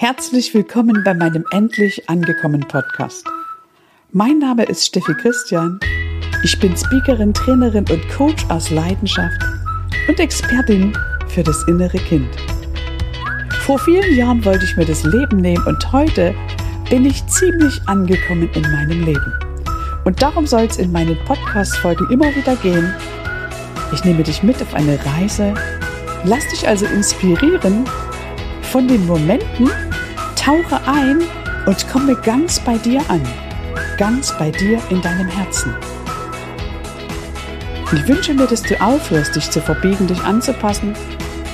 Herzlich willkommen bei meinem endlich angekommen Podcast. Mein Name ist Steffi Christian. Ich bin Speakerin, Trainerin und Coach aus Leidenschaft und Expertin für das innere Kind. Vor vielen Jahren wollte ich mir das Leben nehmen und heute bin ich ziemlich angekommen in meinem Leben. Und darum soll es in meinen Podcast-Folgen immer wieder gehen. Ich nehme dich mit auf eine Reise, lass dich also inspirieren von den Momenten, tauche ein und komme ganz bei dir an, ganz bei dir in deinem Herzen. Ich wünsche mir, dass du aufhörst, dich zu verbiegen, dich anzupassen,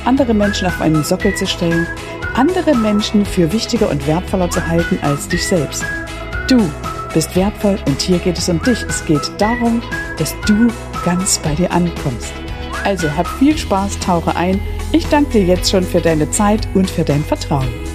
andere Menschen auf einen Sockel zu stellen, andere Menschen für wichtiger und wertvoller zu halten als dich selbst. Du bist wertvoll und hier geht es um dich. Es geht darum, dass du ganz bei dir ankommst. Also hab viel Spaß, tauche ein. Ich danke dir jetzt schon für deine Zeit und für dein Vertrauen.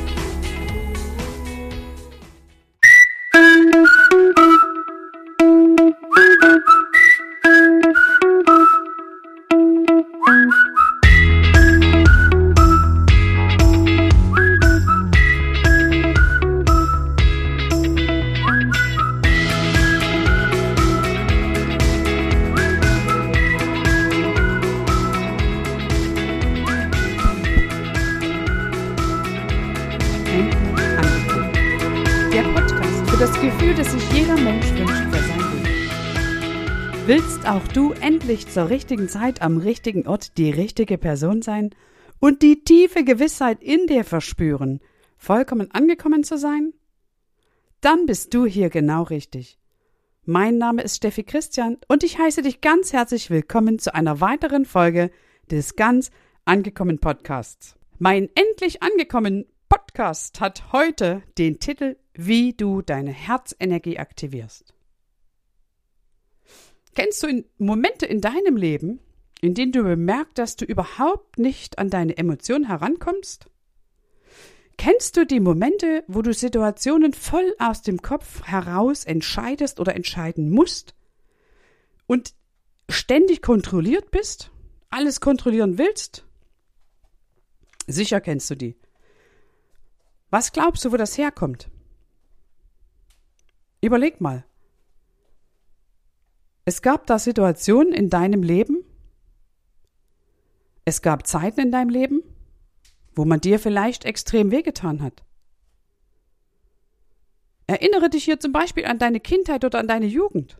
Endlich zur richtigen Zeit am richtigen Ort die richtige Person sein und die tiefe Gewissheit in dir verspüren, vollkommen angekommen zu sein? Dann bist du hier genau richtig. Mein Name ist Steffi Christian und ich heiße dich ganz herzlich willkommen zu einer weiteren Folge des ganz angekommen Podcasts. Mein endlich angekommen Podcast hat heute den Titel Wie du deine Herzenergie aktivierst. Kennst du in Momente in deinem Leben, in denen du bemerkst, dass du überhaupt nicht an deine Emotionen herankommst? Kennst du die Momente, wo du Situationen voll aus dem Kopf heraus entscheidest oder entscheiden musst und ständig kontrolliert bist, alles kontrollieren willst? Sicher kennst du die. Was glaubst du, wo das herkommt? Überleg mal. Es gab da Situationen in deinem Leben, es gab Zeiten in deinem Leben, wo man dir vielleicht extrem wehgetan hat. Erinnere dich hier zum Beispiel an deine Kindheit oder an deine Jugend.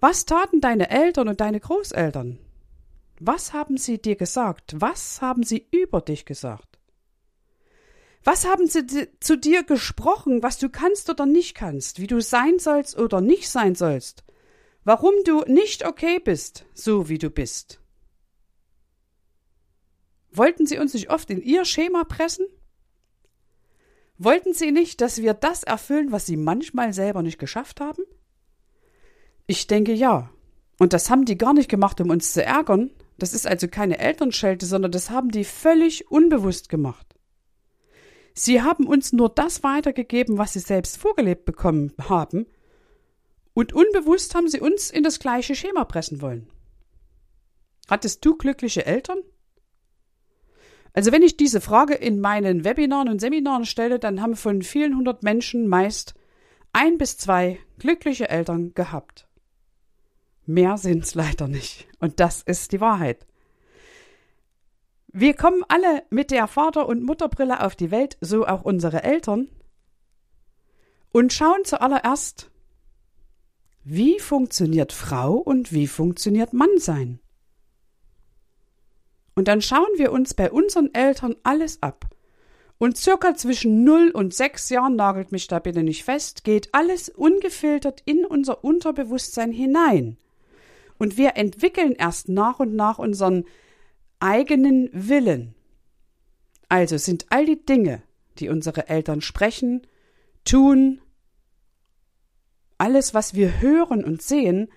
Was taten deine Eltern und deine Großeltern? Was haben sie dir gesagt? Was haben sie über dich gesagt? Was haben sie zu dir gesprochen, was du kannst oder nicht kannst, wie du sein sollst oder nicht sein sollst, warum du nicht okay bist, so wie du bist? Wollten sie uns nicht oft in ihr Schema pressen? Wollten sie nicht, dass wir das erfüllen, was sie manchmal selber nicht geschafft haben? Ich denke ja. Und das haben die gar nicht gemacht, um uns zu ärgern. Das ist also keine Elternschelte, sondern das haben die völlig unbewusst gemacht. Sie haben uns nur das weitergegeben, was sie selbst vorgelebt bekommen haben, und unbewusst haben sie uns in das gleiche Schema pressen wollen. Hattest du glückliche Eltern? Also wenn ich diese Frage in meinen Webinaren und Seminaren stelle, dann haben von vielen hundert Menschen meist ein bis zwei glückliche Eltern gehabt. Mehr sind's leider nicht. Und das ist die Wahrheit. Wir kommen alle mit der Vater- und Mutterbrille auf die Welt, so auch unsere Eltern, und schauen zuallererst, wie funktioniert Frau und wie funktioniert Mannsein. Und dann schauen wir uns bei unseren Eltern alles ab. Und circa zwischen 0 und 6 Jahren, nagelt mich da bitte nicht fest, geht alles ungefiltert in unser Unterbewusstsein hinein. Und wir entwickeln erst nach und nach unseren eigenen Willen. Also sind all die Dinge, die unsere Eltern sprechen, tun, alles, was wir hören und sehen,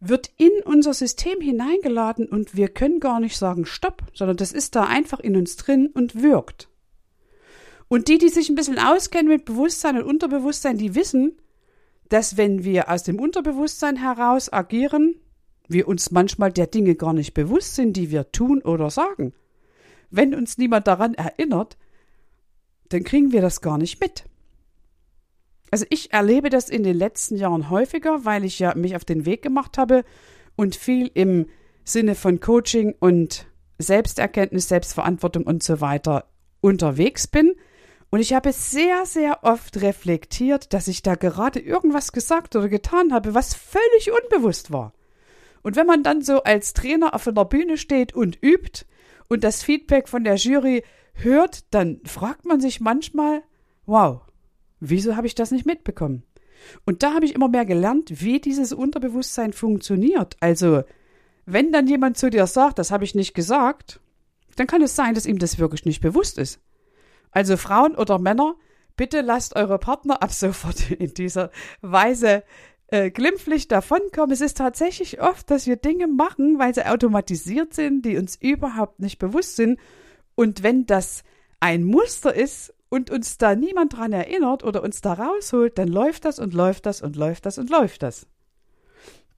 wird in unser System hineingeladen und wir können gar nicht sagen Stopp, sondern das ist da einfach in uns drin und wirkt. Und die, die sich ein bisschen auskennen mit Bewusstsein und Unterbewusstsein, die wissen, dass wenn wir aus dem Unterbewusstsein heraus agieren, wir uns manchmal der Dinge gar nicht bewusst sind, die wir tun oder sagen. Wenn uns niemand daran erinnert, dann kriegen wir das gar nicht mit. Also ich erlebe das in den letzten Jahren häufiger, weil ich ja mich auf den Weg gemacht habe und viel im Sinne von Coaching und Selbsterkenntnis, Selbstverantwortung und so weiter unterwegs bin. Und ich habe sehr, sehr oft reflektiert, dass ich da gerade irgendwas gesagt oder getan habe, was völlig unbewusst war. Und wenn man dann so als Trainer auf einer Bühne steht und übt und das Feedback von der Jury hört, dann fragt man sich manchmal, wow, wieso habe ich das nicht mitbekommen? Und da habe ich immer mehr gelernt, wie dieses Unterbewusstsein funktioniert. Also, wenn dann jemand zu dir sagt, das habe ich nicht gesagt, dann kann es sein, dass ihm das wirklich nicht bewusst ist. Also Frauen oder Männer, bitte lasst eure Partner ab sofort in dieser Weise äh, glimpflich davonkommen. Es ist tatsächlich oft, dass wir Dinge machen, weil sie automatisiert sind, die uns überhaupt nicht bewusst sind. Und wenn das ein Muster ist und uns da niemand dran erinnert oder uns da rausholt, dann läuft das und läuft das und läuft das und läuft das.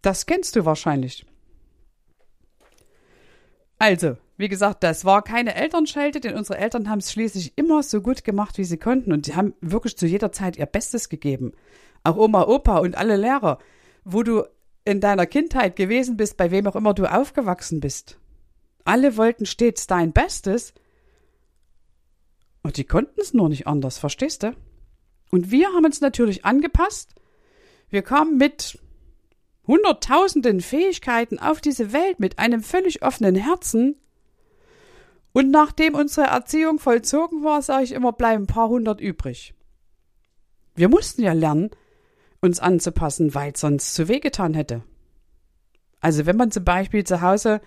Das kennst du wahrscheinlich. Also, wie gesagt, das war keine Elternschelte, denn unsere Eltern haben es schließlich immer so gut gemacht, wie sie konnten und sie haben wirklich zu jeder Zeit ihr Bestes gegeben auch Oma, Opa und alle Lehrer, wo du in deiner Kindheit gewesen bist, bei wem auch immer du aufgewachsen bist. Alle wollten stets dein Bestes. Und die konnten es nur nicht anders, verstehst du? Und wir haben uns natürlich angepasst. Wir kamen mit hunderttausenden Fähigkeiten auf diese Welt mit einem völlig offenen Herzen. Und nachdem unsere Erziehung vollzogen war, sage ich immer, bleiben ein paar hundert übrig. Wir mussten ja lernen, uns anzupassen, weil es sonst zu weh getan hätte. Also wenn man zum Beispiel zu Hause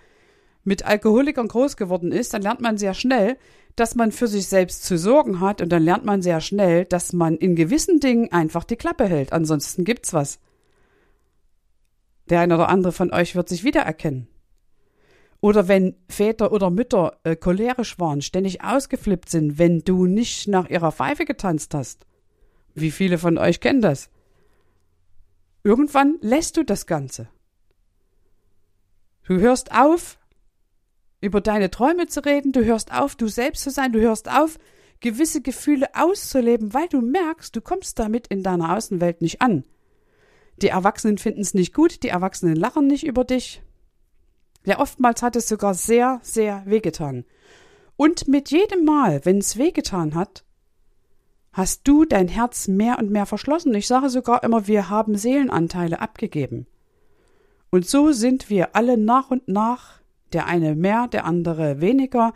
mit Alkoholikern groß geworden ist, dann lernt man sehr schnell, dass man für sich selbst zu sorgen hat und dann lernt man sehr schnell, dass man in gewissen Dingen einfach die Klappe hält. Ansonsten gibt's was. Der eine oder andere von euch wird sich wiedererkennen. Oder wenn Väter oder Mütter äh, cholerisch waren, ständig ausgeflippt sind, wenn du nicht nach ihrer Pfeife getanzt hast. Wie viele von euch kennen das? Irgendwann lässt du das Ganze. Du hörst auf, über deine Träume zu reden, du hörst auf, du selbst zu sein, du hörst auf, gewisse Gefühle auszuleben, weil du merkst, du kommst damit in deiner Außenwelt nicht an. Die Erwachsenen finden es nicht gut, die Erwachsenen lachen nicht über dich. Ja, oftmals hat es sogar sehr, sehr wehgetan. Und mit jedem Mal, wenn es wehgetan hat, hast du dein Herz mehr und mehr verschlossen. Ich sage sogar immer, wir haben Seelenanteile abgegeben. Und so sind wir alle nach und nach, der eine mehr, der andere weniger,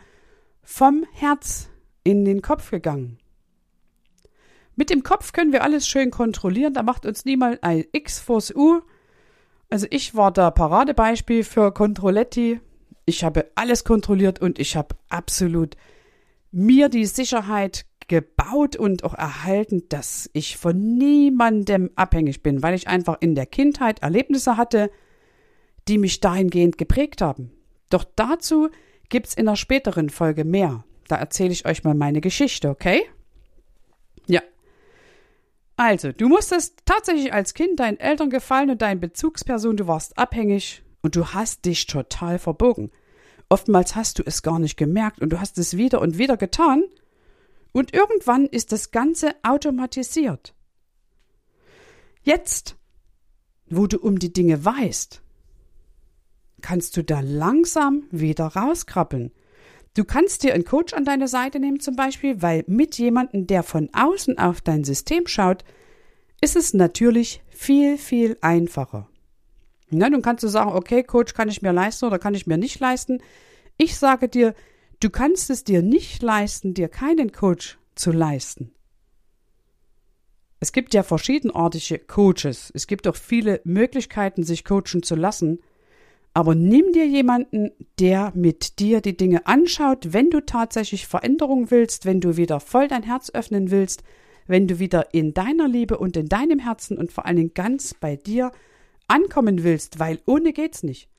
vom Herz in den Kopf gegangen. Mit dem Kopf können wir alles schön kontrollieren, da macht uns niemand ein X vors U. Also ich war da Paradebeispiel für Controletti. Ich habe alles kontrolliert und ich habe absolut mir die Sicherheit gebaut und auch erhalten, dass ich von niemandem abhängig bin, weil ich einfach in der Kindheit Erlebnisse hatte, die mich dahingehend geprägt haben. Doch dazu gibt's in einer späteren Folge mehr. Da erzähle ich euch mal meine Geschichte, okay? Ja. Also, du musstest tatsächlich als Kind deinen Eltern gefallen und deinen Bezugsperson, du warst abhängig und du hast dich total verbogen. Oftmals hast du es gar nicht gemerkt und du hast es wieder und wieder getan und irgendwann ist das Ganze automatisiert. Jetzt, wo du um die Dinge weißt, kannst du da langsam wieder rauskrabbeln. Du kannst dir einen Coach an deine Seite nehmen zum Beispiel, weil mit jemandem, der von außen auf dein System schaut, ist es natürlich viel, viel einfacher. Na, nun kannst du sagen, okay, Coach kann ich mir leisten oder kann ich mir nicht leisten. Ich sage dir, Du kannst es dir nicht leisten, dir keinen Coach zu leisten. Es gibt ja verschiedenartige Coaches. Es gibt auch viele Möglichkeiten, sich coachen zu lassen. Aber nimm dir jemanden, der mit dir die Dinge anschaut, wenn du tatsächlich Veränderung willst, wenn du wieder voll dein Herz öffnen willst, wenn du wieder in deiner Liebe und in deinem Herzen und vor allen Dingen ganz bei dir ankommen willst, weil ohne geht's nicht.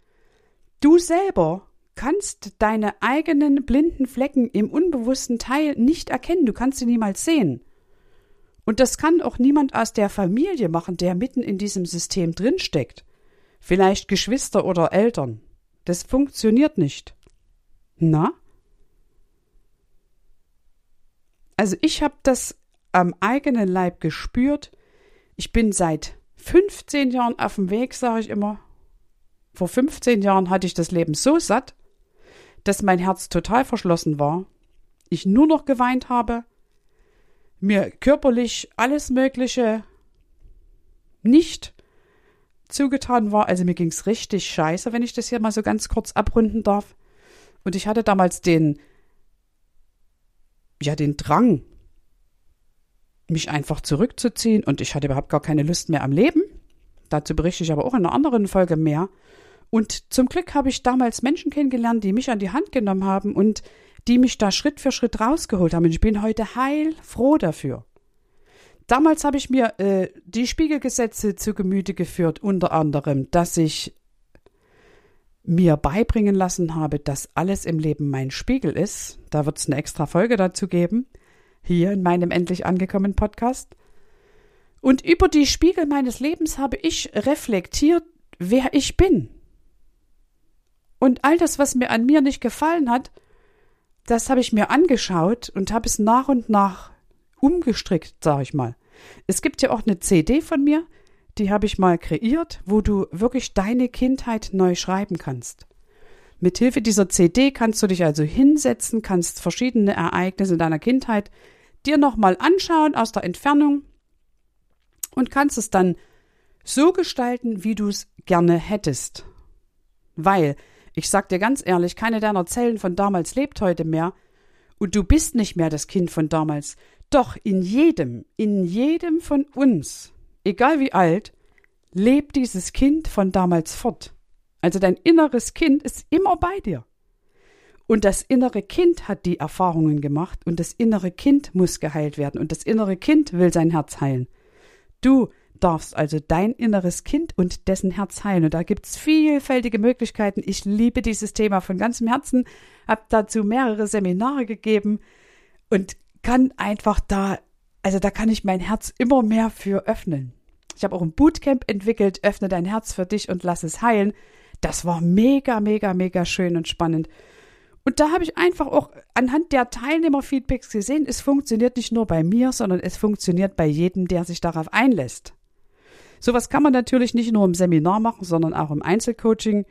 Du selber kannst deine eigenen blinden Flecken im unbewussten Teil nicht erkennen, du kannst sie niemals sehen. Und das kann auch niemand aus der Familie machen, der mitten in diesem System drinsteckt. Vielleicht Geschwister oder Eltern. Das funktioniert nicht. Na? Also ich habe das am eigenen Leib gespürt. Ich bin seit 15 Jahren auf dem Weg, sage ich immer. Vor 15 Jahren hatte ich das Leben so satt, dass mein Herz total verschlossen war. Ich nur noch geweint habe, mir körperlich alles Mögliche nicht zugetan war. Also mir ging's richtig scheiße, wenn ich das hier mal so ganz kurz abrunden darf. Und ich hatte damals den, ja, den Drang, mich einfach zurückzuziehen und ich hatte überhaupt gar keine Lust mehr am Leben. Dazu berichte ich aber auch in einer anderen Folge mehr. Und zum Glück habe ich damals Menschen kennengelernt, die mich an die Hand genommen haben und die mich da Schritt für Schritt rausgeholt haben. Und ich bin heute heilfroh dafür. Damals habe ich mir äh, die Spiegelgesetze zu Gemüte geführt, unter anderem, dass ich mir beibringen lassen habe, dass alles im Leben mein Spiegel ist. Da wird es eine extra Folge dazu geben, hier in meinem endlich angekommenen Podcast. Und über die Spiegel meines Lebens habe ich reflektiert, wer ich bin. Und all das, was mir an mir nicht gefallen hat, das habe ich mir angeschaut und habe es nach und nach umgestrickt, sag ich mal. Es gibt ja auch eine CD von mir, die habe ich mal kreiert, wo du wirklich deine Kindheit neu schreiben kannst. Mithilfe dieser CD kannst du dich also hinsetzen, kannst verschiedene Ereignisse deiner Kindheit dir nochmal anschauen aus der Entfernung und kannst es dann so gestalten, wie du es gerne hättest. Weil, ich sag dir ganz ehrlich, keine deiner Zellen von damals lebt heute mehr und du bist nicht mehr das Kind von damals. Doch in jedem, in jedem von uns, egal wie alt, lebt dieses Kind von damals fort. Also dein inneres Kind ist immer bei dir. Und das innere Kind hat die Erfahrungen gemacht und das innere Kind muss geheilt werden und das innere Kind will sein Herz heilen. Du darfst also dein inneres Kind und dessen Herz heilen. Und da gibt's vielfältige Möglichkeiten. Ich liebe dieses Thema von ganzem Herzen, habe dazu mehrere Seminare gegeben und kann einfach da, also da kann ich mein Herz immer mehr für öffnen. Ich habe auch ein Bootcamp entwickelt, öffne dein Herz für dich und lass es heilen. Das war mega, mega, mega schön und spannend. Und da habe ich einfach auch anhand der Teilnehmerfeedbacks gesehen, es funktioniert nicht nur bei mir, sondern es funktioniert bei jedem, der sich darauf einlässt. Sowas kann man natürlich nicht nur im Seminar machen, sondern auch im Einzelcoaching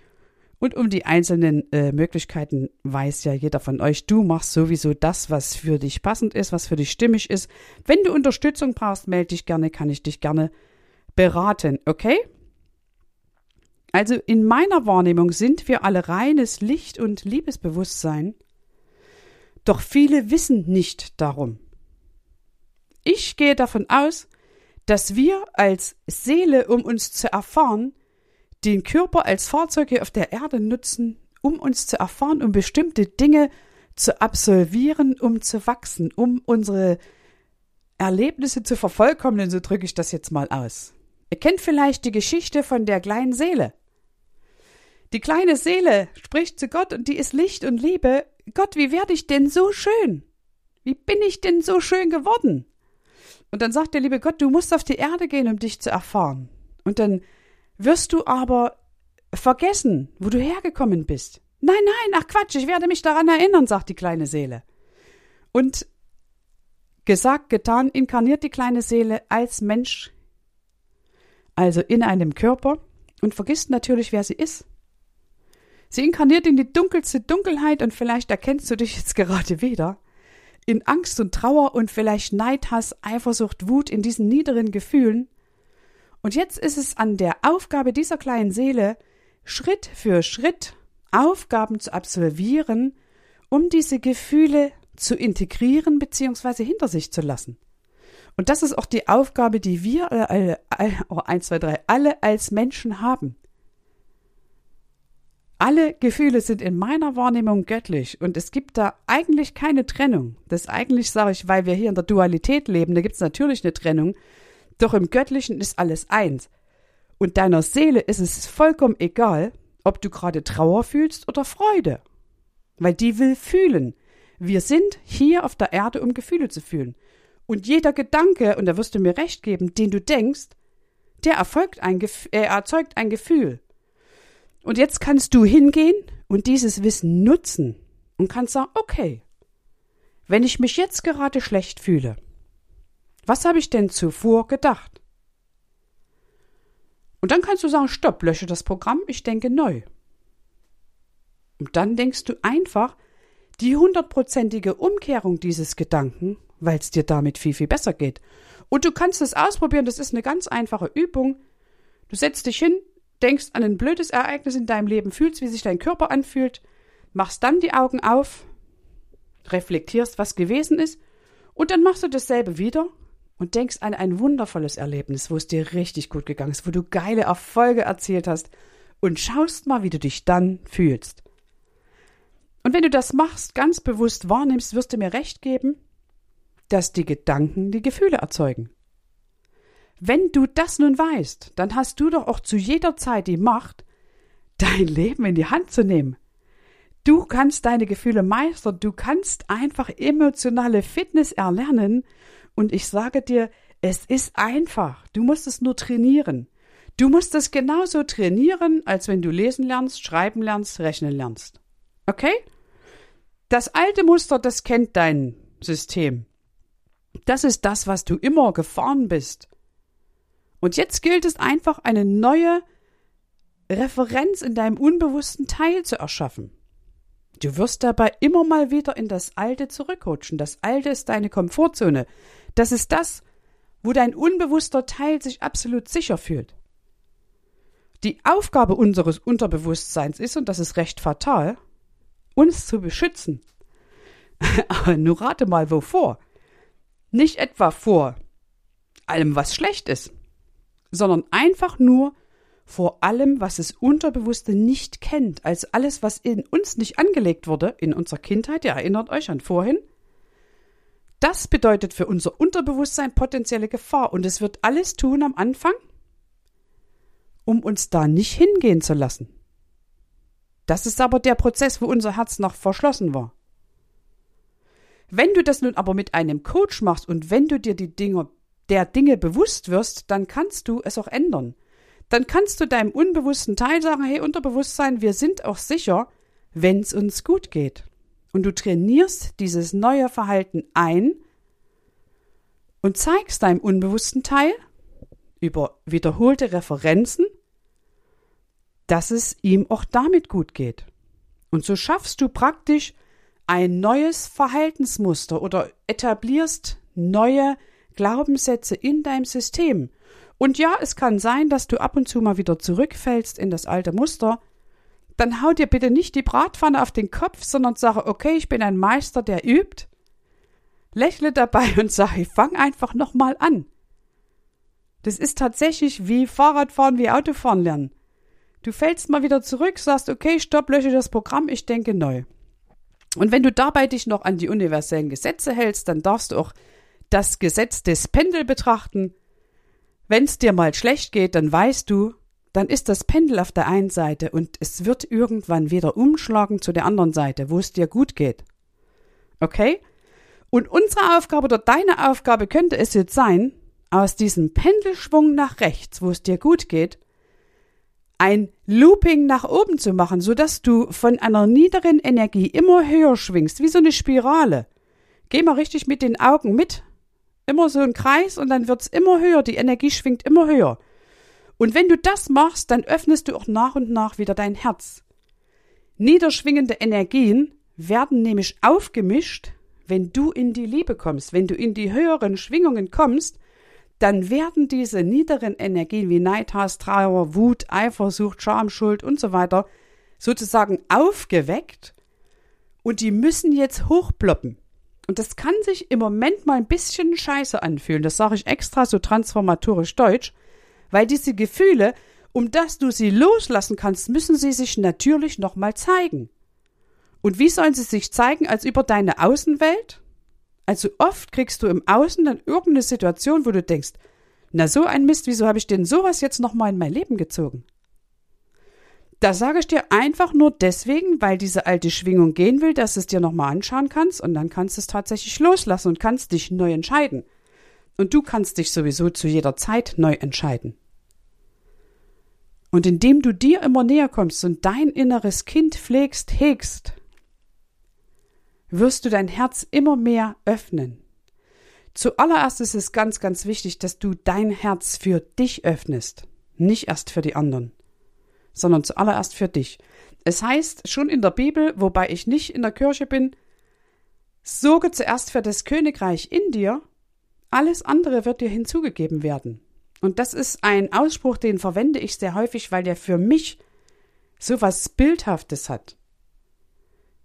und um die einzelnen äh, Möglichkeiten weiß ja jeder von euch, du machst sowieso das, was für dich passend ist, was für dich stimmig ist. Wenn du Unterstützung brauchst, melde dich gerne, kann ich dich gerne beraten, okay? Also in meiner Wahrnehmung sind wir alle reines Licht und Liebesbewusstsein, doch viele wissen nicht darum. Ich gehe davon aus, dass wir als Seele, um uns zu erfahren, den Körper als Fahrzeug hier auf der Erde nutzen, um uns zu erfahren, um bestimmte Dinge zu absolvieren, um zu wachsen, um unsere Erlebnisse zu vervollkommnen, so drücke ich das jetzt mal aus. Ihr kennt vielleicht die Geschichte von der kleinen Seele. Die kleine Seele spricht zu Gott und die ist Licht und Liebe. Gott, wie werde ich denn so schön? Wie bin ich denn so schön geworden? Und dann sagt der liebe Gott, du musst auf die Erde gehen, um dich zu erfahren. Und dann wirst du aber vergessen, wo du hergekommen bist. Nein, nein, ach Quatsch, ich werde mich daran erinnern, sagt die kleine Seele. Und gesagt, getan, inkarniert die kleine Seele als Mensch, also in einem Körper, und vergisst natürlich, wer sie ist. Sie inkarniert in die dunkelste Dunkelheit und vielleicht erkennst du dich jetzt gerade wieder. In Angst und Trauer und vielleicht Neid, Hass, Eifersucht, Wut in diesen niederen Gefühlen und jetzt ist es an der Aufgabe dieser kleinen Seele, Schritt für Schritt Aufgaben zu absolvieren, um diese Gefühle zu integrieren bzw. hinter sich zu lassen. Und das ist auch die Aufgabe, die wir alle, alle, oh, eins, zwei, drei, alle als Menschen haben. Alle Gefühle sind in meiner Wahrnehmung göttlich und es gibt da eigentlich keine Trennung. Das eigentlich sage ich, weil wir hier in der Dualität leben, da gibt es natürlich eine Trennung, doch im Göttlichen ist alles eins. Und deiner Seele ist es vollkommen egal, ob du gerade Trauer fühlst oder Freude. Weil die will fühlen. Wir sind hier auf der Erde, um Gefühle zu fühlen. Und jeder Gedanke, und da wirst du mir recht geben, den du denkst, der erfolgt ein Gef äh, erzeugt ein Gefühl. Und jetzt kannst du hingehen und dieses Wissen nutzen und kannst sagen, okay, wenn ich mich jetzt gerade schlecht fühle, was habe ich denn zuvor gedacht? Und dann kannst du sagen, stopp, lösche das Programm, ich denke neu. Und dann denkst du einfach die hundertprozentige Umkehrung dieses Gedanken, weil es dir damit viel, viel besser geht. Und du kannst es ausprobieren, das ist eine ganz einfache Übung. Du setzt dich hin, denkst an ein blödes Ereignis in deinem Leben, fühlst, wie sich dein Körper anfühlt, machst dann die Augen auf, reflektierst, was gewesen ist, und dann machst du dasselbe wieder und denkst an ein wundervolles Erlebnis, wo es dir richtig gut gegangen ist, wo du geile Erfolge erzielt hast und schaust mal, wie du dich dann fühlst. Und wenn du das machst, ganz bewusst wahrnimmst, wirst du mir recht geben, dass die Gedanken die Gefühle erzeugen. Wenn du das nun weißt, dann hast du doch auch zu jeder Zeit die Macht, dein Leben in die Hand zu nehmen. Du kannst deine Gefühle meistern, du kannst einfach emotionale Fitness erlernen und ich sage dir, es ist einfach. Du musst es nur trainieren. Du musst es genauso trainieren, als wenn du lesen lernst, schreiben lernst, rechnen lernst. Okay? Das alte Muster, das kennt dein System. Das ist das, was du immer gefahren bist. Und jetzt gilt es einfach, eine neue Referenz in deinem unbewussten Teil zu erschaffen. Du wirst dabei immer mal wieder in das Alte zurückrutschen. Das Alte ist deine Komfortzone. Das ist das, wo dein unbewusster Teil sich absolut sicher fühlt. Die Aufgabe unseres Unterbewusstseins ist, und das ist recht fatal, uns zu beschützen. Aber nur rate mal wovor. Nicht etwa vor allem, was schlecht ist, sondern einfach nur vor allem, was das Unterbewusste nicht kennt, also alles, was in uns nicht angelegt wurde, in unserer Kindheit, ihr erinnert euch an vorhin, das bedeutet für unser Unterbewusstsein potenzielle Gefahr und es wird alles tun am Anfang, um uns da nicht hingehen zu lassen. Das ist aber der Prozess, wo unser Herz noch verschlossen war. Wenn du das nun aber mit einem Coach machst und wenn du dir die Dinge, der Dinge bewusst wirst, dann kannst du es auch ändern. Dann kannst du deinem unbewussten Teil sagen, hey Unterbewusstsein, wir sind auch sicher, wenn es uns gut geht. Und du trainierst dieses neue Verhalten ein und zeigst deinem unbewussten Teil über wiederholte Referenzen, dass es ihm auch damit gut geht. Und so schaffst du praktisch ein neues Verhaltensmuster oder etablierst neue Glaubenssätze in deinem System. Und ja, es kann sein, dass du ab und zu mal wieder zurückfällst in das alte Muster. Dann hau dir bitte nicht die Bratpfanne auf den Kopf, sondern sage, okay, ich bin ein Meister, der übt. Lächle dabei und sage, fang einfach nochmal an. Das ist tatsächlich wie Fahrradfahren, wie Autofahren lernen. Du fällst mal wieder zurück, sagst, okay, stopp, lösche das Programm, ich denke neu. Und wenn du dabei dich noch an die universellen Gesetze hältst, dann darfst du auch das Gesetz des Pendel betrachten. Wenn es dir mal schlecht geht, dann weißt du, dann ist das Pendel auf der einen Seite und es wird irgendwann wieder umschlagen zu der anderen Seite, wo es dir gut geht. Okay? Und unsere Aufgabe oder deine Aufgabe könnte es jetzt sein, aus diesem Pendelschwung nach rechts, wo es dir gut geht, ein Looping nach oben zu machen, so dass du von einer niederen Energie immer höher schwingst, wie so eine Spirale. Geh mal richtig mit den Augen mit. Immer so ein Kreis und dann wird's immer höher, die Energie schwingt immer höher. Und wenn du das machst, dann öffnest du auch nach und nach wieder dein Herz. Niederschwingende Energien werden nämlich aufgemischt, wenn du in die Liebe kommst, wenn du in die höheren Schwingungen kommst, dann werden diese niederen Energien wie Neidhass, Trauer, Wut, Eifersucht, Scham, Schuld und so weiter sozusagen aufgeweckt und die müssen jetzt hochploppen. Und das kann sich im Moment mal ein bisschen scheiße anfühlen. Das sage ich extra so transformatorisch deutsch, weil diese Gefühle, um dass du sie loslassen kannst, müssen sie sich natürlich nochmal zeigen. Und wie sollen sie sich zeigen als über deine Außenwelt? Also oft kriegst du im Außen dann irgendeine Situation, wo du denkst, na so ein Mist, wieso habe ich denn sowas jetzt nochmal in mein Leben gezogen? Da sage ich dir einfach nur deswegen, weil diese alte Schwingung gehen will, dass du es dir nochmal anschauen kannst und dann kannst du es tatsächlich loslassen und kannst dich neu entscheiden. Und du kannst dich sowieso zu jeder Zeit neu entscheiden. Und indem du dir immer näher kommst und dein inneres Kind pflegst, hegst, wirst du dein Herz immer mehr öffnen. Zuallererst ist es ganz, ganz wichtig, dass du dein Herz für dich öffnest, nicht erst für die anderen, sondern zuallererst für dich. Es heißt schon in der Bibel, wobei ich nicht in der Kirche bin, sorge zuerst für das Königreich in dir, alles andere wird dir hinzugegeben werden. Und das ist ein Ausspruch, den verwende ich sehr häufig, weil der für mich so was Bildhaftes hat.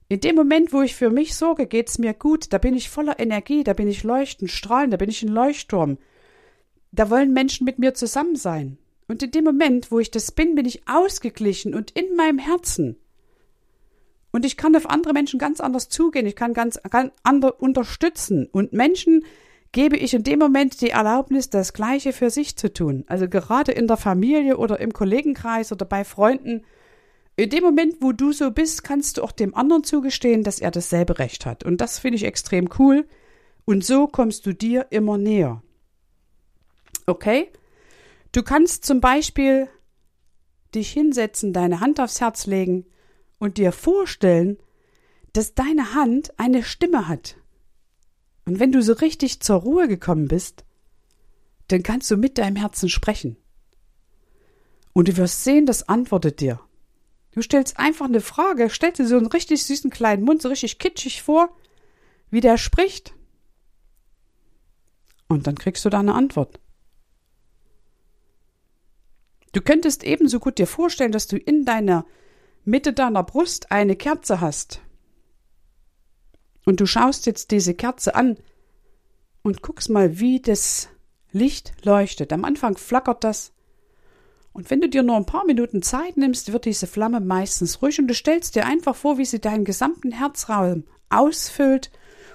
In dem Moment, wo ich für mich sorge, geht's mir gut, da bin ich voller Energie, da bin ich leuchtend, strahlend, da bin ich ein Leuchtturm. Da wollen Menschen mit mir zusammen sein. Und in dem Moment, wo ich das bin, bin ich ausgeglichen und in meinem Herzen. Und ich kann auf andere Menschen ganz anders zugehen, ich kann ganz, ganz andere unterstützen. Und Menschen gebe ich in dem Moment die Erlaubnis, das Gleiche für sich zu tun. Also gerade in der Familie oder im Kollegenkreis oder bei Freunden. In dem Moment, wo du so bist, kannst du auch dem anderen zugestehen, dass er dasselbe Recht hat. Und das finde ich extrem cool. Und so kommst du dir immer näher. Okay? Du kannst zum Beispiel dich hinsetzen, deine Hand aufs Herz legen und dir vorstellen, dass deine Hand eine Stimme hat. Und wenn du so richtig zur Ruhe gekommen bist, dann kannst du mit deinem Herzen sprechen. Und du wirst sehen, das antwortet dir. Du stellst einfach eine Frage, stellst dir so einen richtig süßen kleinen Mund, so richtig kitschig vor, wie der spricht. Und dann kriegst du da eine Antwort. Du könntest ebenso gut dir vorstellen, dass du in deiner Mitte deiner Brust eine Kerze hast. Und du schaust jetzt diese Kerze an und guckst mal, wie das Licht leuchtet. Am Anfang flackert das. Und wenn du dir nur ein paar Minuten Zeit nimmst, wird diese Flamme meistens ruhig und du stellst dir einfach vor, wie sie deinen gesamten Herzraum ausfüllt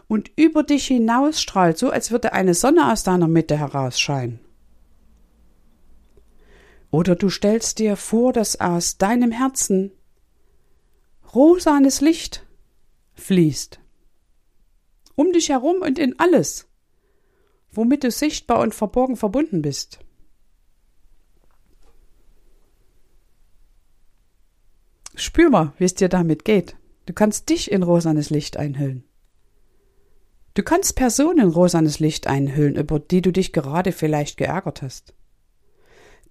und über dich hinausstrahlt, so als würde eine Sonne aus deiner Mitte herausscheinen. Oder du stellst dir vor, dass aus deinem Herzen rosanes Licht fließt. Um dich herum und in alles, womit du sichtbar und verborgen verbunden bist. Spür mal, wie es dir damit geht. Du kannst dich in rosanes Licht einhüllen. Du kannst Personen in rosanes Licht einhüllen, über die du dich gerade vielleicht geärgert hast.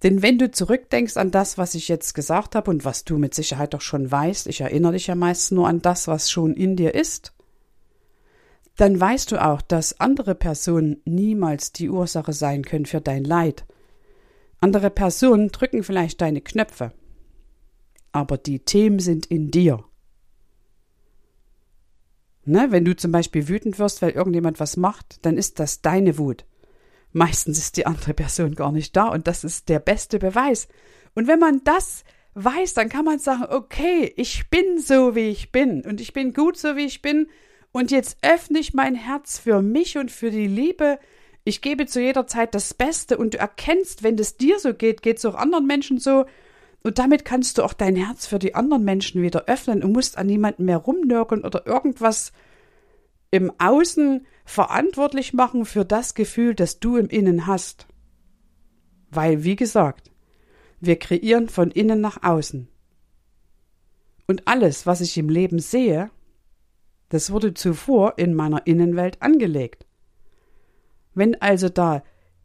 Denn wenn du zurückdenkst an das, was ich jetzt gesagt habe und was du mit Sicherheit doch schon weißt, ich erinnere dich ja meist nur an das, was schon in dir ist, dann weißt du auch, dass andere Personen niemals die Ursache sein können für dein Leid. Andere Personen drücken vielleicht deine Knöpfe, aber die Themen sind in dir. Ne, wenn du zum Beispiel wütend wirst, weil irgendjemand was macht, dann ist das deine Wut. Meistens ist die andere Person gar nicht da und das ist der beste Beweis. Und wenn man das weiß, dann kann man sagen, okay, ich bin so, wie ich bin und ich bin gut so, wie ich bin und jetzt öffne ich mein Herz für mich und für die Liebe. Ich gebe zu jeder Zeit das Beste und du erkennst, wenn es dir so geht, geht es auch anderen Menschen so. Und damit kannst du auch dein Herz für die anderen Menschen wieder öffnen und musst an niemanden mehr rumnörgeln oder irgendwas im Außen verantwortlich machen für das Gefühl, das du im Innen hast. Weil, wie gesagt, wir kreieren von innen nach außen. Und alles, was ich im Leben sehe, das wurde zuvor in meiner Innenwelt angelegt. Wenn also da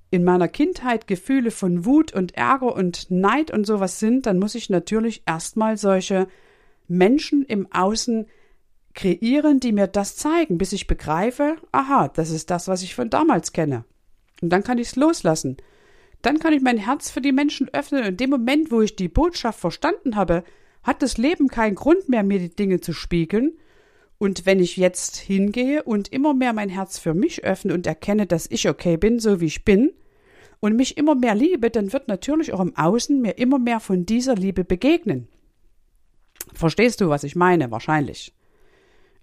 in meiner Kindheit Gefühle von Wut und Ärger und Neid und sowas sind, dann muss ich natürlich erstmal solche Menschen im Außen kreieren, die mir das zeigen, bis ich begreife, aha, das ist das, was ich von damals kenne. Und dann kann ich es loslassen. Dann kann ich mein Herz für die Menschen öffnen und in dem Moment, wo ich die Botschaft verstanden habe, hat das Leben keinen Grund mehr, mir die Dinge zu spiegeln. Und wenn ich jetzt hingehe und immer mehr mein Herz für mich öffne und erkenne, dass ich okay bin, so wie ich bin, und mich immer mehr liebe, dann wird natürlich auch im Außen mir immer mehr von dieser Liebe begegnen. Verstehst du, was ich meine? Wahrscheinlich.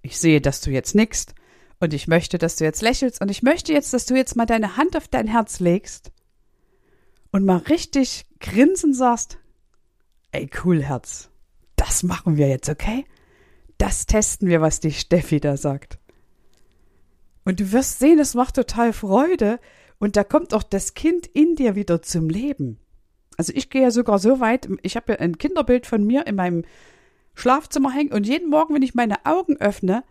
Ich sehe, dass du jetzt nickst und ich möchte, dass du jetzt lächelst und ich möchte jetzt, dass du jetzt mal deine Hand auf dein Herz legst und mal richtig grinsen sagst, ey cool Herz, das machen wir jetzt, okay? Das testen wir, was die Steffi da sagt. Und du wirst sehen, es macht total Freude und da kommt auch das Kind in dir wieder zum Leben. Also ich gehe ja sogar so weit, ich habe ja ein Kinderbild von mir in meinem Schlafzimmer hängen und jeden Morgen, wenn ich meine Augen öffne,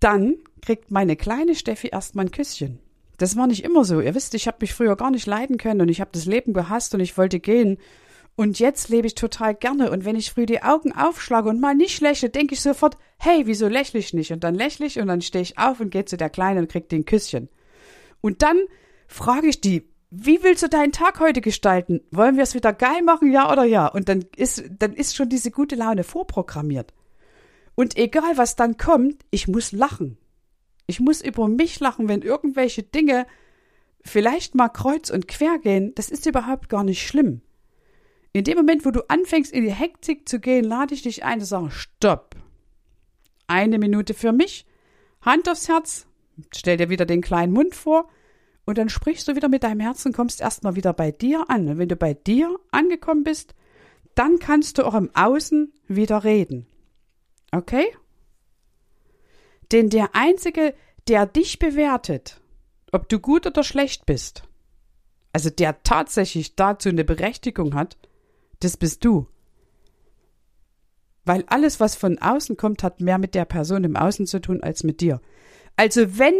dann kriegt meine kleine Steffi erstmal ein Küsschen. Das war nicht immer so. Ihr wisst, ich habe mich früher gar nicht leiden können und ich habe das Leben gehasst und ich wollte gehen. Und jetzt lebe ich total gerne. Und wenn ich früh die Augen aufschlage und mal nicht lächle, denke ich sofort, hey, wieso lächle ich nicht? Und dann lächle ich und dann stehe ich auf und gehe zu der Kleinen und krieg den Küsschen. Und dann frage ich die, wie willst du deinen Tag heute gestalten? Wollen wir es wieder geil machen, ja oder ja? Und dann ist, dann ist schon diese gute Laune vorprogrammiert. Und egal was dann kommt, ich muss lachen. Ich muss über mich lachen, wenn irgendwelche Dinge vielleicht mal kreuz und quer gehen. Das ist überhaupt gar nicht schlimm. In dem Moment, wo du anfängst, in die Hektik zu gehen, lade ich dich ein und sage, stopp. Eine Minute für mich, Hand aufs Herz, stell dir wieder den kleinen Mund vor und dann sprichst du wieder mit deinem Herzen, kommst erstmal wieder bei dir an. Und wenn du bei dir angekommen bist, dann kannst du auch im Außen wieder reden. Okay? Denn der Einzige, der dich bewertet, ob du gut oder schlecht bist, also der tatsächlich dazu eine Berechtigung hat, das bist du. Weil alles, was von außen kommt, hat mehr mit der Person im Außen zu tun als mit dir. Also wenn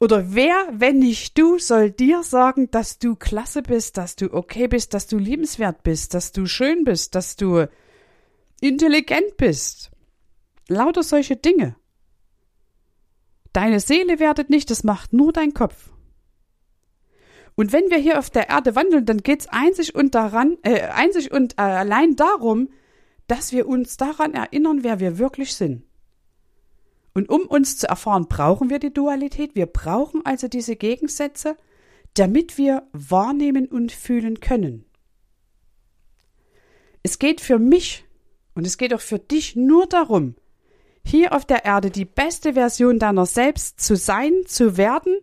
oder wer, wenn nicht du, soll dir sagen, dass du klasse bist, dass du okay bist, dass du liebenswert bist, dass du schön bist, dass du intelligent bist. Lauter solche Dinge. Deine Seele wertet nicht, das macht nur dein Kopf. Und wenn wir hier auf der Erde wandeln, dann geht's einzig und daran, äh, einzig und äh, allein darum, dass wir uns daran erinnern, wer wir wirklich sind. Und um uns zu erfahren, brauchen wir die Dualität. Wir brauchen also diese Gegensätze, damit wir wahrnehmen und fühlen können. Es geht für mich und es geht auch für dich nur darum, hier auf der Erde die beste Version deiner selbst zu sein, zu werden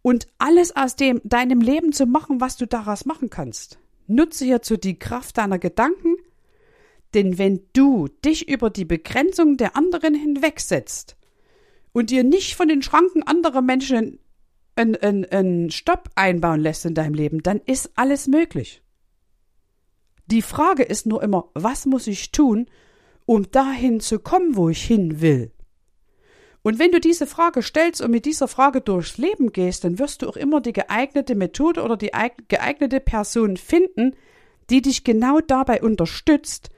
und alles aus dem deinem Leben zu machen, was du daraus machen kannst. Nutze hierzu die Kraft deiner Gedanken, denn wenn du dich über die Begrenzung der anderen hinwegsetzt und dir nicht von den Schranken anderer Menschen einen, einen, einen Stopp einbauen lässt in deinem Leben, dann ist alles möglich. Die Frage ist nur immer, was muss ich tun, um dahin zu kommen, wo ich hin will. Und wenn du diese Frage stellst und mit dieser Frage durchs Leben gehst, dann wirst du auch immer die geeignete Methode oder die geeignete Person finden, die dich genau dabei unterstützt,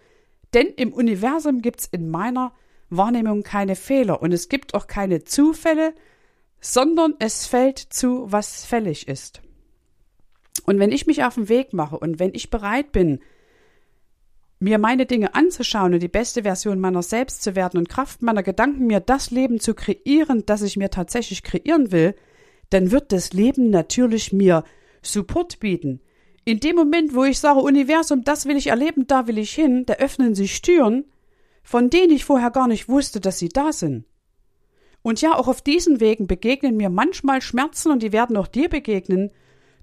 denn im Universum gibt's in meiner Wahrnehmung keine Fehler und es gibt auch keine Zufälle, sondern es fällt zu, was fällig ist. Und wenn ich mich auf den Weg mache und wenn ich bereit bin, mir meine Dinge anzuschauen und die beste Version meiner selbst zu werden und Kraft meiner Gedanken mir das Leben zu kreieren, das ich mir tatsächlich kreieren will, dann wird das Leben natürlich mir Support bieten. In dem Moment, wo ich sage, Universum, das will ich erleben, da will ich hin, da öffnen sich Türen, von denen ich vorher gar nicht wusste, dass sie da sind. Und ja, auch auf diesen Wegen begegnen mir manchmal Schmerzen und die werden auch dir begegnen.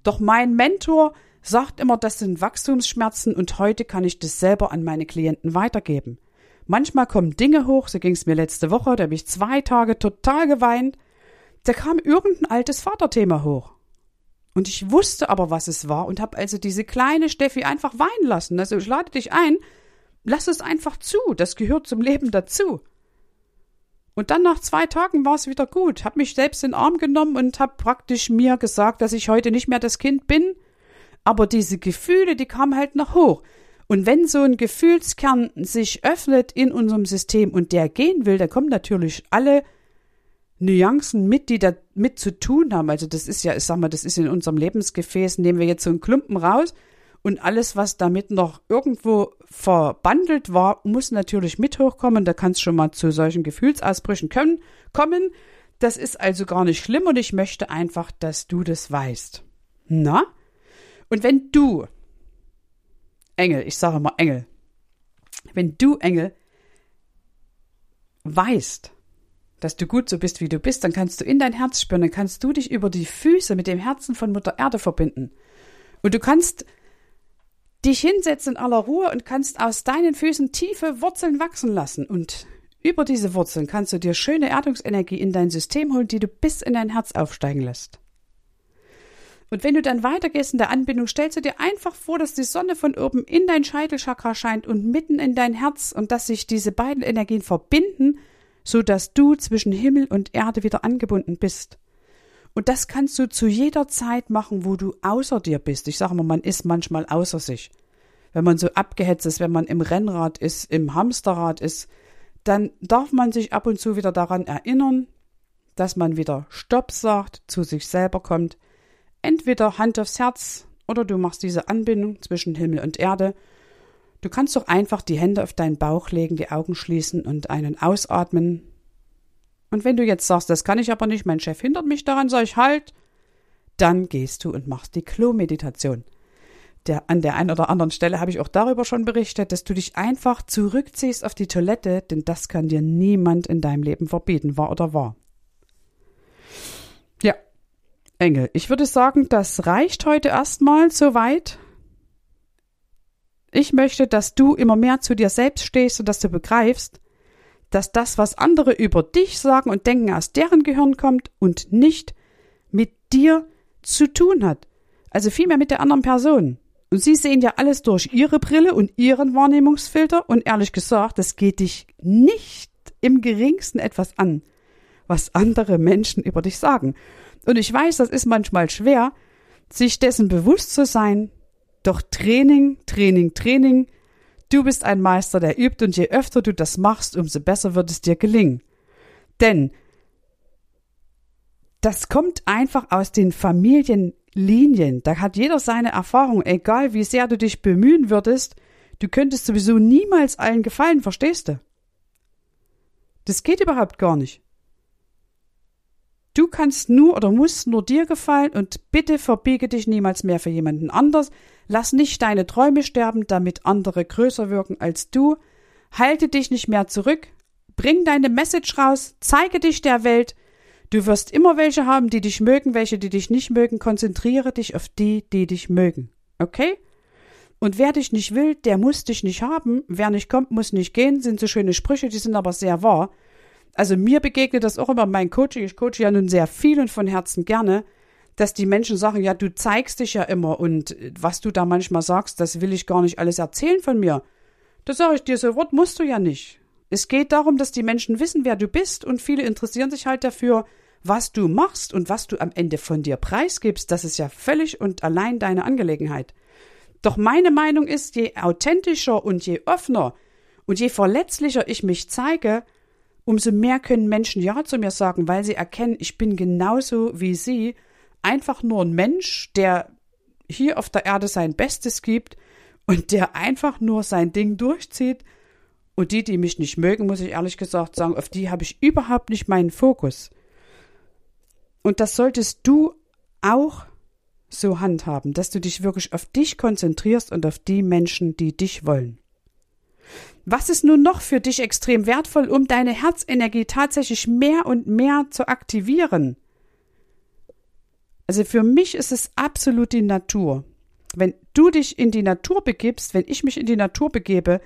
Doch mein Mentor sagt immer, das sind Wachstumsschmerzen und heute kann ich das selber an meine Klienten weitergeben. Manchmal kommen Dinge hoch, so ging es mir letzte Woche, da habe ich zwei Tage total geweint. Da kam irgendein altes Vaterthema hoch. Und ich wusste aber, was es war und habe also diese kleine Steffi einfach weinen lassen. Also ich lade dich ein, lass es einfach zu, das gehört zum Leben dazu. Und dann nach zwei Tagen war es wieder gut, habe mich selbst in den Arm genommen und habe praktisch mir gesagt, dass ich heute nicht mehr das Kind bin, aber diese Gefühle, die kamen halt noch hoch. Und wenn so ein Gefühlskern sich öffnet in unserem System und der gehen will, dann kommen natürlich alle Nuancen mit, die da mit zu tun haben. Also das ist ja, ich sag mal, das ist in unserem Lebensgefäß, nehmen wir jetzt so einen Klumpen raus und alles, was damit noch irgendwo verbandelt war, muss natürlich mit hochkommen. Da kann es schon mal zu solchen Gefühlsausbrüchen können, kommen. Das ist also gar nicht schlimm und ich möchte einfach, dass du das weißt. Na? Und wenn du, Engel, ich sage mal Engel, wenn du, Engel, weißt, dass du gut so bist, wie du bist, dann kannst du in dein Herz spüren, dann kannst du dich über die Füße mit dem Herzen von Mutter Erde verbinden. Und du kannst dich hinsetzen in aller Ruhe und kannst aus deinen Füßen tiefe Wurzeln wachsen lassen. Und über diese Wurzeln kannst du dir schöne Erdungsenergie in dein System holen, die du bis in dein Herz aufsteigen lässt. Und wenn du dann weitergehst in der Anbindung, stellst du dir einfach vor, dass die Sonne von oben in dein Scheitelchakra scheint und mitten in dein Herz und dass sich diese beiden Energien verbinden so dass du zwischen Himmel und Erde wieder angebunden bist. Und das kannst du zu jeder Zeit machen, wo du außer dir bist. Ich sage mal, man ist manchmal außer sich. Wenn man so abgehetzt ist, wenn man im Rennrad ist, im Hamsterrad ist, dann darf man sich ab und zu wieder daran erinnern, dass man wieder Stopp sagt, zu sich selber kommt, entweder Hand aufs Herz oder du machst diese Anbindung zwischen Himmel und Erde. Du kannst doch einfach die Hände auf deinen Bauch legen, die Augen schließen und einen ausatmen. Und wenn du jetzt sagst, das kann ich aber nicht, mein Chef hindert mich daran, sag ich halt, dann gehst du und machst die Klo-Meditation der, an der einen oder anderen Stelle habe ich auch darüber schon berichtet, dass du dich einfach zurückziehst auf die Toilette, denn das kann dir niemand in deinem Leben verbieten, wahr oder wahr. Ja, Engel, ich würde sagen, das reicht heute erstmal soweit. Ich möchte, dass du immer mehr zu dir selbst stehst und dass du begreifst, dass das, was andere über dich sagen und denken, aus deren Gehirn kommt und nicht mit dir zu tun hat. Also vielmehr mit der anderen Person. Und sie sehen ja alles durch ihre Brille und ihren Wahrnehmungsfilter und ehrlich gesagt, das geht dich nicht im geringsten etwas an, was andere Menschen über dich sagen. Und ich weiß, das ist manchmal schwer, sich dessen bewusst zu sein, doch Training, Training, Training, du bist ein Meister, der übt und je öfter du das machst, umso besser wird es dir gelingen. Denn das kommt einfach aus den Familien Linien. Da hat jeder seine Erfahrung, egal wie sehr du dich bemühen würdest, du könntest sowieso niemals allen gefallen, verstehst du? Das geht überhaupt gar nicht. Du kannst nur oder musst nur dir gefallen und bitte verbiege dich niemals mehr für jemanden anders. Lass nicht deine Träume sterben, damit andere größer wirken als du. Halte dich nicht mehr zurück. Bring deine Message raus. Zeige dich der Welt. Du wirst immer welche haben, die dich mögen, welche, die dich nicht mögen. Konzentriere dich auf die, die dich mögen. Okay? Und wer dich nicht will, der muss dich nicht haben. Wer nicht kommt, muss nicht gehen. Sind so schöne Sprüche, die sind aber sehr wahr. Also mir begegnet das auch immer mein Coaching. Ich coache ja nun sehr viel und von Herzen gerne, dass die Menschen sagen, ja, du zeigst dich ja immer und was du da manchmal sagst, das will ich gar nicht alles erzählen von mir. Das sage ich dir, so Wort musst du ja nicht. Es geht darum, dass die Menschen wissen, wer du bist und viele interessieren sich halt dafür, was du machst und was du am Ende von dir preisgibst, das ist ja völlig und allein deine Angelegenheit. Doch meine Meinung ist, je authentischer und je offener und je verletzlicher ich mich zeige, umso mehr können Menschen Ja zu mir sagen, weil sie erkennen, ich bin genauso wie sie, einfach nur ein Mensch, der hier auf der Erde sein Bestes gibt und der einfach nur sein Ding durchzieht. Und die, die mich nicht mögen, muss ich ehrlich gesagt sagen, auf die habe ich überhaupt nicht meinen Fokus. Und das solltest du auch so handhaben, dass du dich wirklich auf dich konzentrierst und auf die Menschen, die dich wollen. Was ist nun noch für dich extrem wertvoll, um deine Herzenergie tatsächlich mehr und mehr zu aktivieren? Also für mich ist es absolut die Natur. Wenn du dich in die Natur begibst, wenn ich mich in die Natur begebe,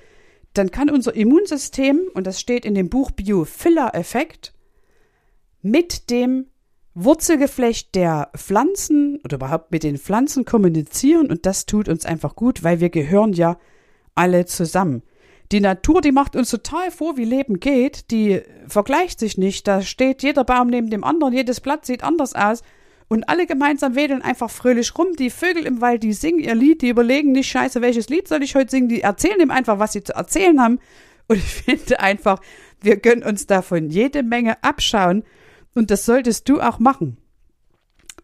dann kann unser Immunsystem, und das steht in dem Buch Biofiller-Effekt, mit dem Wurzelgeflecht der Pflanzen oder überhaupt mit den Pflanzen kommunizieren und das tut uns einfach gut, weil wir gehören ja alle zusammen. Die Natur, die macht uns total vor, wie Leben geht, die vergleicht sich nicht, da steht jeder Baum neben dem anderen, jedes Blatt sieht anders aus und alle gemeinsam wedeln einfach fröhlich rum. Die Vögel im Wald, die singen ihr Lied, die überlegen nicht, scheiße, welches Lied soll ich heute singen, die erzählen ihm einfach, was sie zu erzählen haben und ich finde einfach, wir können uns davon jede Menge abschauen und das solltest du auch machen.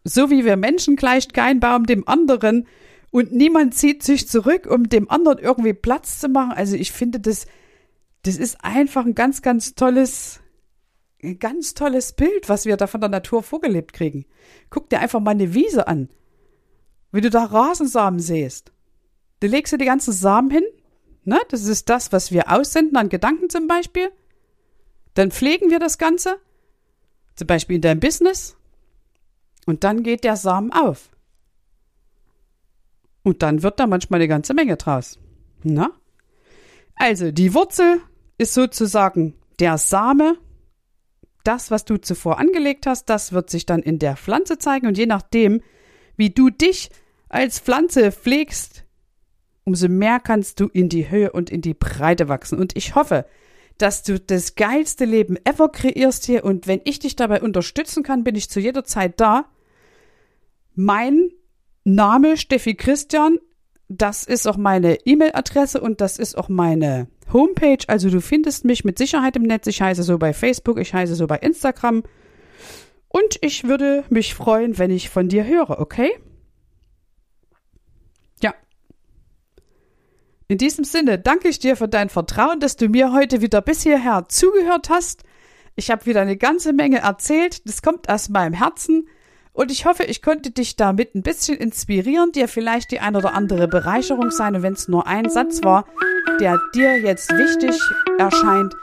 So wie wir Menschen gleicht kein Baum dem anderen und niemand zieht sich zurück, um dem anderen irgendwie Platz zu machen. Also ich finde das, das ist einfach ein ganz, ganz tolles, ein ganz tolles Bild, was wir da von der Natur vorgelebt kriegen. Guck dir einfach mal eine Wiese an. Wie du da Rasensamen sähst. Du legst dir die ganzen Samen hin, ne? Das ist das, was wir aussenden an Gedanken zum Beispiel. Dann pflegen wir das Ganze zum Beispiel in deinem Business. Und dann geht der Samen auf. Und dann wird da manchmal eine ganze Menge draus. Na? Also, die Wurzel ist sozusagen der Same. Das, was du zuvor angelegt hast, das wird sich dann in der Pflanze zeigen. Und je nachdem, wie du dich als Pflanze pflegst, umso mehr kannst du in die Höhe und in die Breite wachsen. Und ich hoffe, dass du das geilste Leben ever kreierst hier und wenn ich dich dabei unterstützen kann, bin ich zu jeder Zeit da. Mein Name Steffi Christian, das ist auch meine E-Mail-Adresse und das ist auch meine Homepage. Also du findest mich mit Sicherheit im Netz. Ich heiße so bei Facebook, ich heiße so bei Instagram. Und ich würde mich freuen, wenn ich von dir höre, okay? Ja. In diesem Sinne danke ich dir für dein Vertrauen, dass du mir heute wieder bis hierher zugehört hast. Ich habe wieder eine ganze Menge erzählt. Das kommt aus meinem Herzen. Und ich hoffe, ich konnte dich damit ein bisschen inspirieren, dir vielleicht die ein oder andere Bereicherung sein. Und wenn es nur ein Satz war, der dir jetzt wichtig erscheint,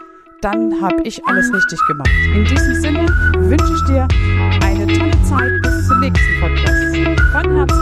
dann habe ich alles richtig gemacht. In diesem Sinne wünsche ich dir eine tolle Zeit bis zum nächsten Podcast. Von Herzen.